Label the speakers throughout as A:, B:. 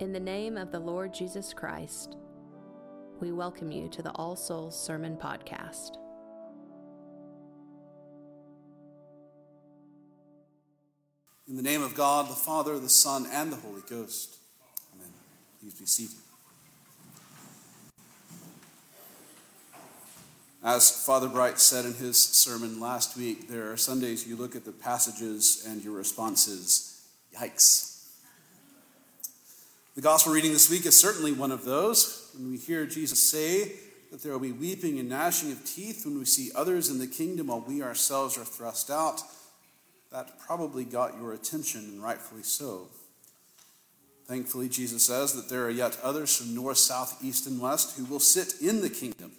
A: In the name of the Lord Jesus Christ, we welcome you to the All Souls Sermon Podcast.
B: In the name of God, the Father, the Son, and the Holy Ghost. Amen. Please be seated. As Father Bright said in his sermon last week, there are Sundays you look at the passages and your response is, yikes. The gospel reading this week is certainly one of those. When we hear Jesus say that there will be weeping and gnashing of teeth when we see others in the kingdom while we ourselves are thrust out, that probably got your attention, and rightfully so. Thankfully, Jesus says that there are yet others from north, south, east, and west who will sit in the kingdom.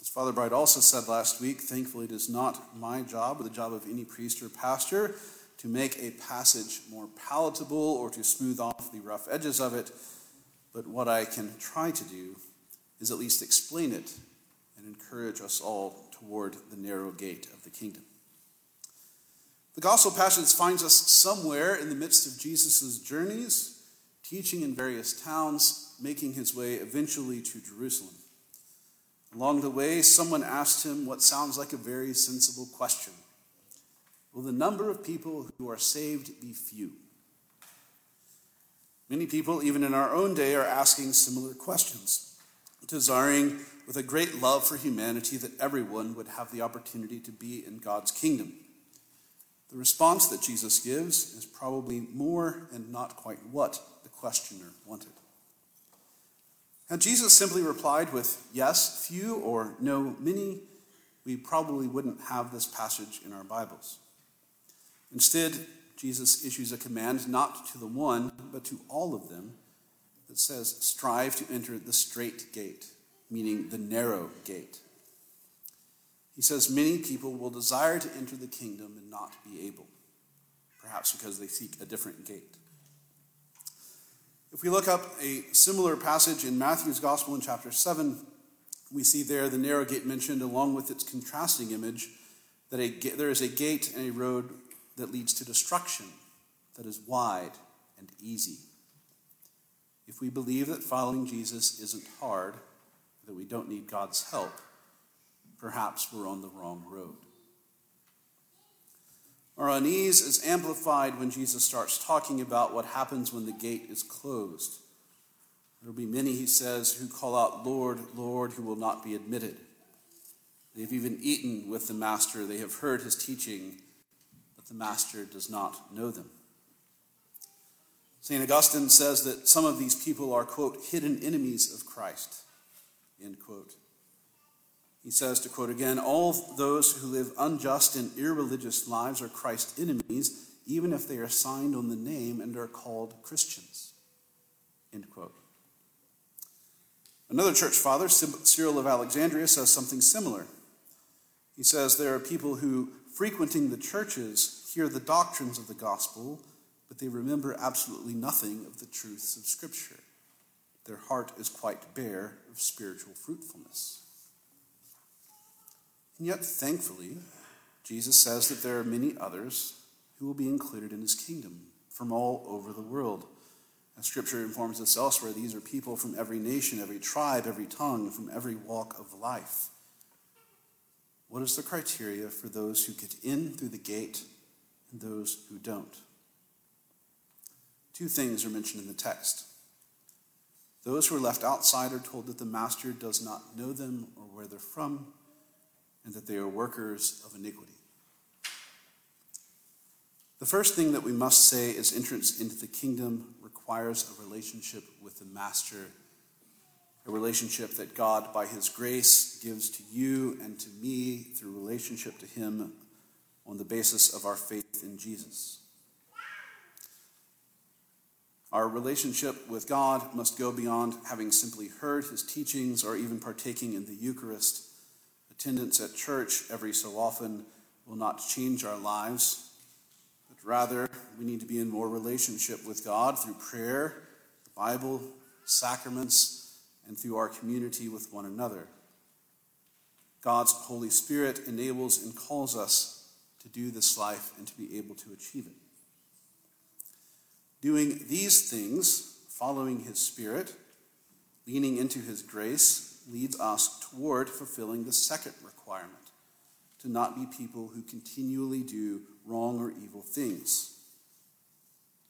B: As Father Bright also said last week, thankfully it is not my job or the job of any priest or pastor to make a passage more palatable or to smooth off the rough edges of it, but what I can try to do is at least explain it and encourage us all toward the narrow gate of the kingdom. The gospel passage finds us somewhere in the midst of Jesus' journeys, teaching in various towns, making his way eventually to Jerusalem. Along the way, someone asked him what sounds like a very sensible question Will the number of people who are saved be few? Many people, even in our own day, are asking similar questions, desiring with a great love for humanity that everyone would have the opportunity to be in God's kingdom. The response that Jesus gives is probably more and not quite what the questioner wanted. Had Jesus simply replied with yes, few, or no, many, we probably wouldn't have this passage in our Bibles. Instead, Jesus issues a command not to the one, but to all of them that says, strive to enter the strait gate, meaning the narrow gate. He says, many people will desire to enter the kingdom and not be able, perhaps because they seek a different gate. If we look up a similar passage in Matthew's Gospel in chapter 7, we see there the narrow gate mentioned along with its contrasting image that a, there is a gate and a road that leads to destruction that is wide and easy. If we believe that following Jesus isn't hard, that we don't need God's help, perhaps we're on the wrong road. Our unease is amplified when Jesus starts talking about what happens when the gate is closed. There will be many, he says, who call out, Lord, Lord, who will not be admitted. They've even eaten with the Master, they have heard his teaching, the Master does not know them. St. Augustine says that some of these people are, quote, hidden enemies of Christ, end quote. He says, to quote again, all those who live unjust and irreligious lives are Christ's enemies, even if they are signed on the name and are called Christians. End quote. Another church father, Cyril of Alexandria, says something similar. He says there are people who, frequenting the churches, hear the doctrines of the gospel, but they remember absolutely nothing of the truths of Scripture. Their heart is quite bare of spiritual fruitfulness. And yet, thankfully, Jesus says that there are many others who will be included in his kingdom from all over the world. As Scripture informs us elsewhere, these are people from every nation, every tribe, every tongue, from every walk of life. What is the criteria for those who get in through the gate and those who don't? Two things are mentioned in the text. Those who are left outside are told that the master does not know them or where they're from and that they are workers of iniquity. The first thing that we must say is entrance into the kingdom requires a relationship with the Master, a relationship that God, by His grace, gives to you and to me through relationship to Him on the basis of our faith in Jesus. Our relationship with God must go beyond having simply heard His teachings or even partaking in the Eucharist attendance at church every so often will not change our lives, but rather we need to be in more relationship with God through prayer, the Bible, sacraments, and through our community with one another. God's Holy Spirit enables and calls us to do this life and to be able to achieve it. Doing these things, following his Spirit, leaning into his grace, leads us toward fulfilling the second requirement to not be people who continually do wrong or evil things.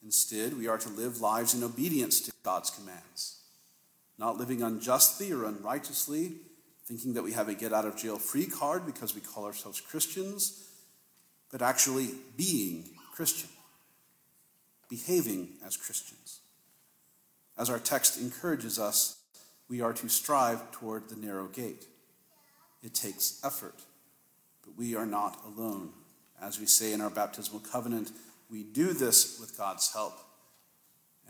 B: Instead, we are to live lives in obedience to God's commands, not living unjustly or unrighteously, thinking that we have a get out of jail free card because we call ourselves Christians, but actually being Christian, behaving as Christians. As our text encourages us, we are to strive toward the narrow gate. It takes effort, but we are not alone. As we say in our baptismal covenant, we do this with God's help.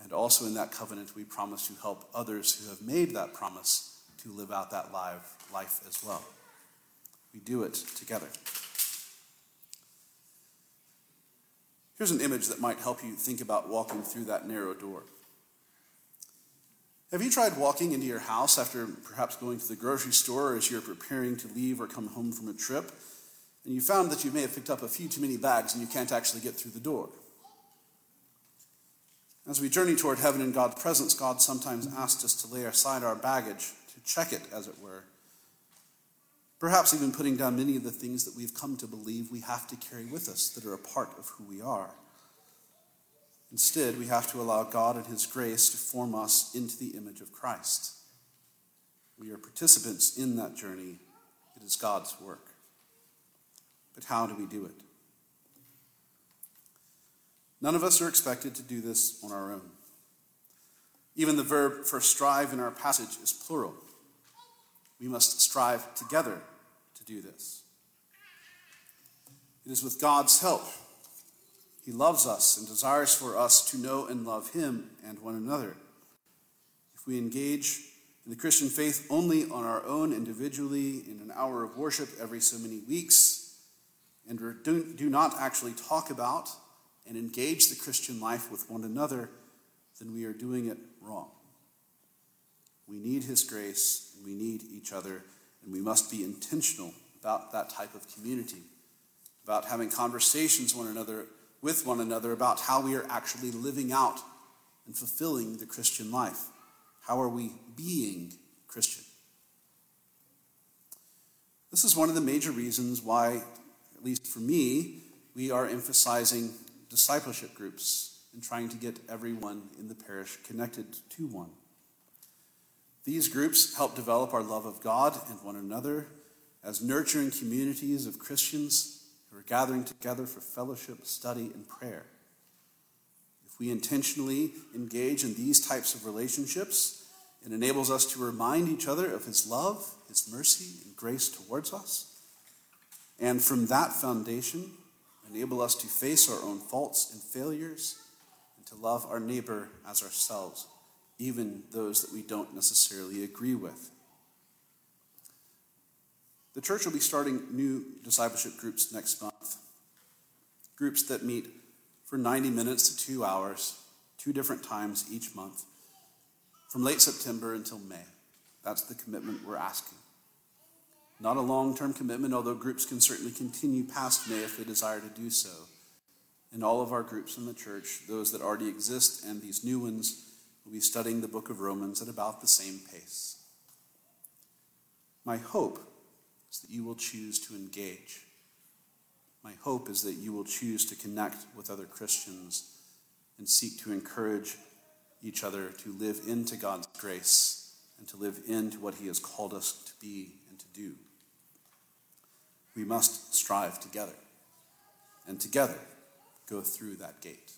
B: And also in that covenant, we promise to help others who have made that promise to live out that life as well. We do it together. Here's an image that might help you think about walking through that narrow door. Have you tried walking into your house after perhaps going to the grocery store or as you're preparing to leave or come home from a trip? and you found that you may have picked up a few too many bags and you can't actually get through the door. As we journey toward heaven in God's presence, God sometimes asks us to lay aside our baggage, to check it, as it were. Perhaps even putting down many of the things that we've come to believe we have to carry with us that are a part of who we are. Instead, we have to allow God and His grace to form us into the image of Christ. We are participants in that journey, it is God's work. But how do we do it? None of us are expected to do this on our own. Even the verb for strive in our passage is plural. We must strive together to do this. It is with God's help. He loves us and desires for us to know and love Him and one another. If we engage in the Christian faith only on our own individually in an hour of worship every so many weeks, and do, not actually talk about and engage the Christian life with one another, then we are doing it wrong. We need His grace, and we need each other, and we must be intentional about that type of community, about having conversations one another with one another about how we are actually living out and fulfilling the Christian life. How are we being Christian? This is one of the major reasons why at least for me, we are emphasizing discipleship groups and trying to get everyone in the parish connected to one. These groups help develop our love of God and one another as nurturing communities of Christians who are gathering together for fellowship, study, and prayer. If we intentionally engage in these types of relationships, it enables us to remind each other of His love, His mercy, and grace towards us and from that foundation, enable us to face our own faults and failures and to love our neighbor as ourselves, even those that we don't necessarily agree with. The church will be starting new discipleship groups next month. Groups that meet for 90 minutes to two hours, two different times each month, from late September until May. That's the commitment we're asking. Not a long term commitment, although groups can certainly continue past May if they desire to do so. In all of our groups in the church, those that already exist and these new ones, will be studying the book of Romans at about the same pace. My hope is that you will choose to engage. My hope is that you will choose to connect with other Christians and seek to encourage each other to live into God's grace and to live into what He has called us to be and to do we must strive together and together go through that gate.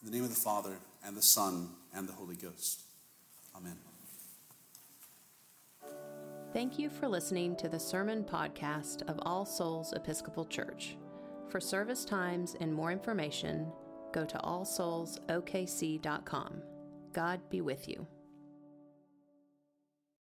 B: In the name of the Father, and the Son, and the Holy Ghost. Amen.
A: Thank you for listening to the sermon podcast of All Souls Episcopal Church. For service times and more information, go to allsoulsokc.com. God be with you.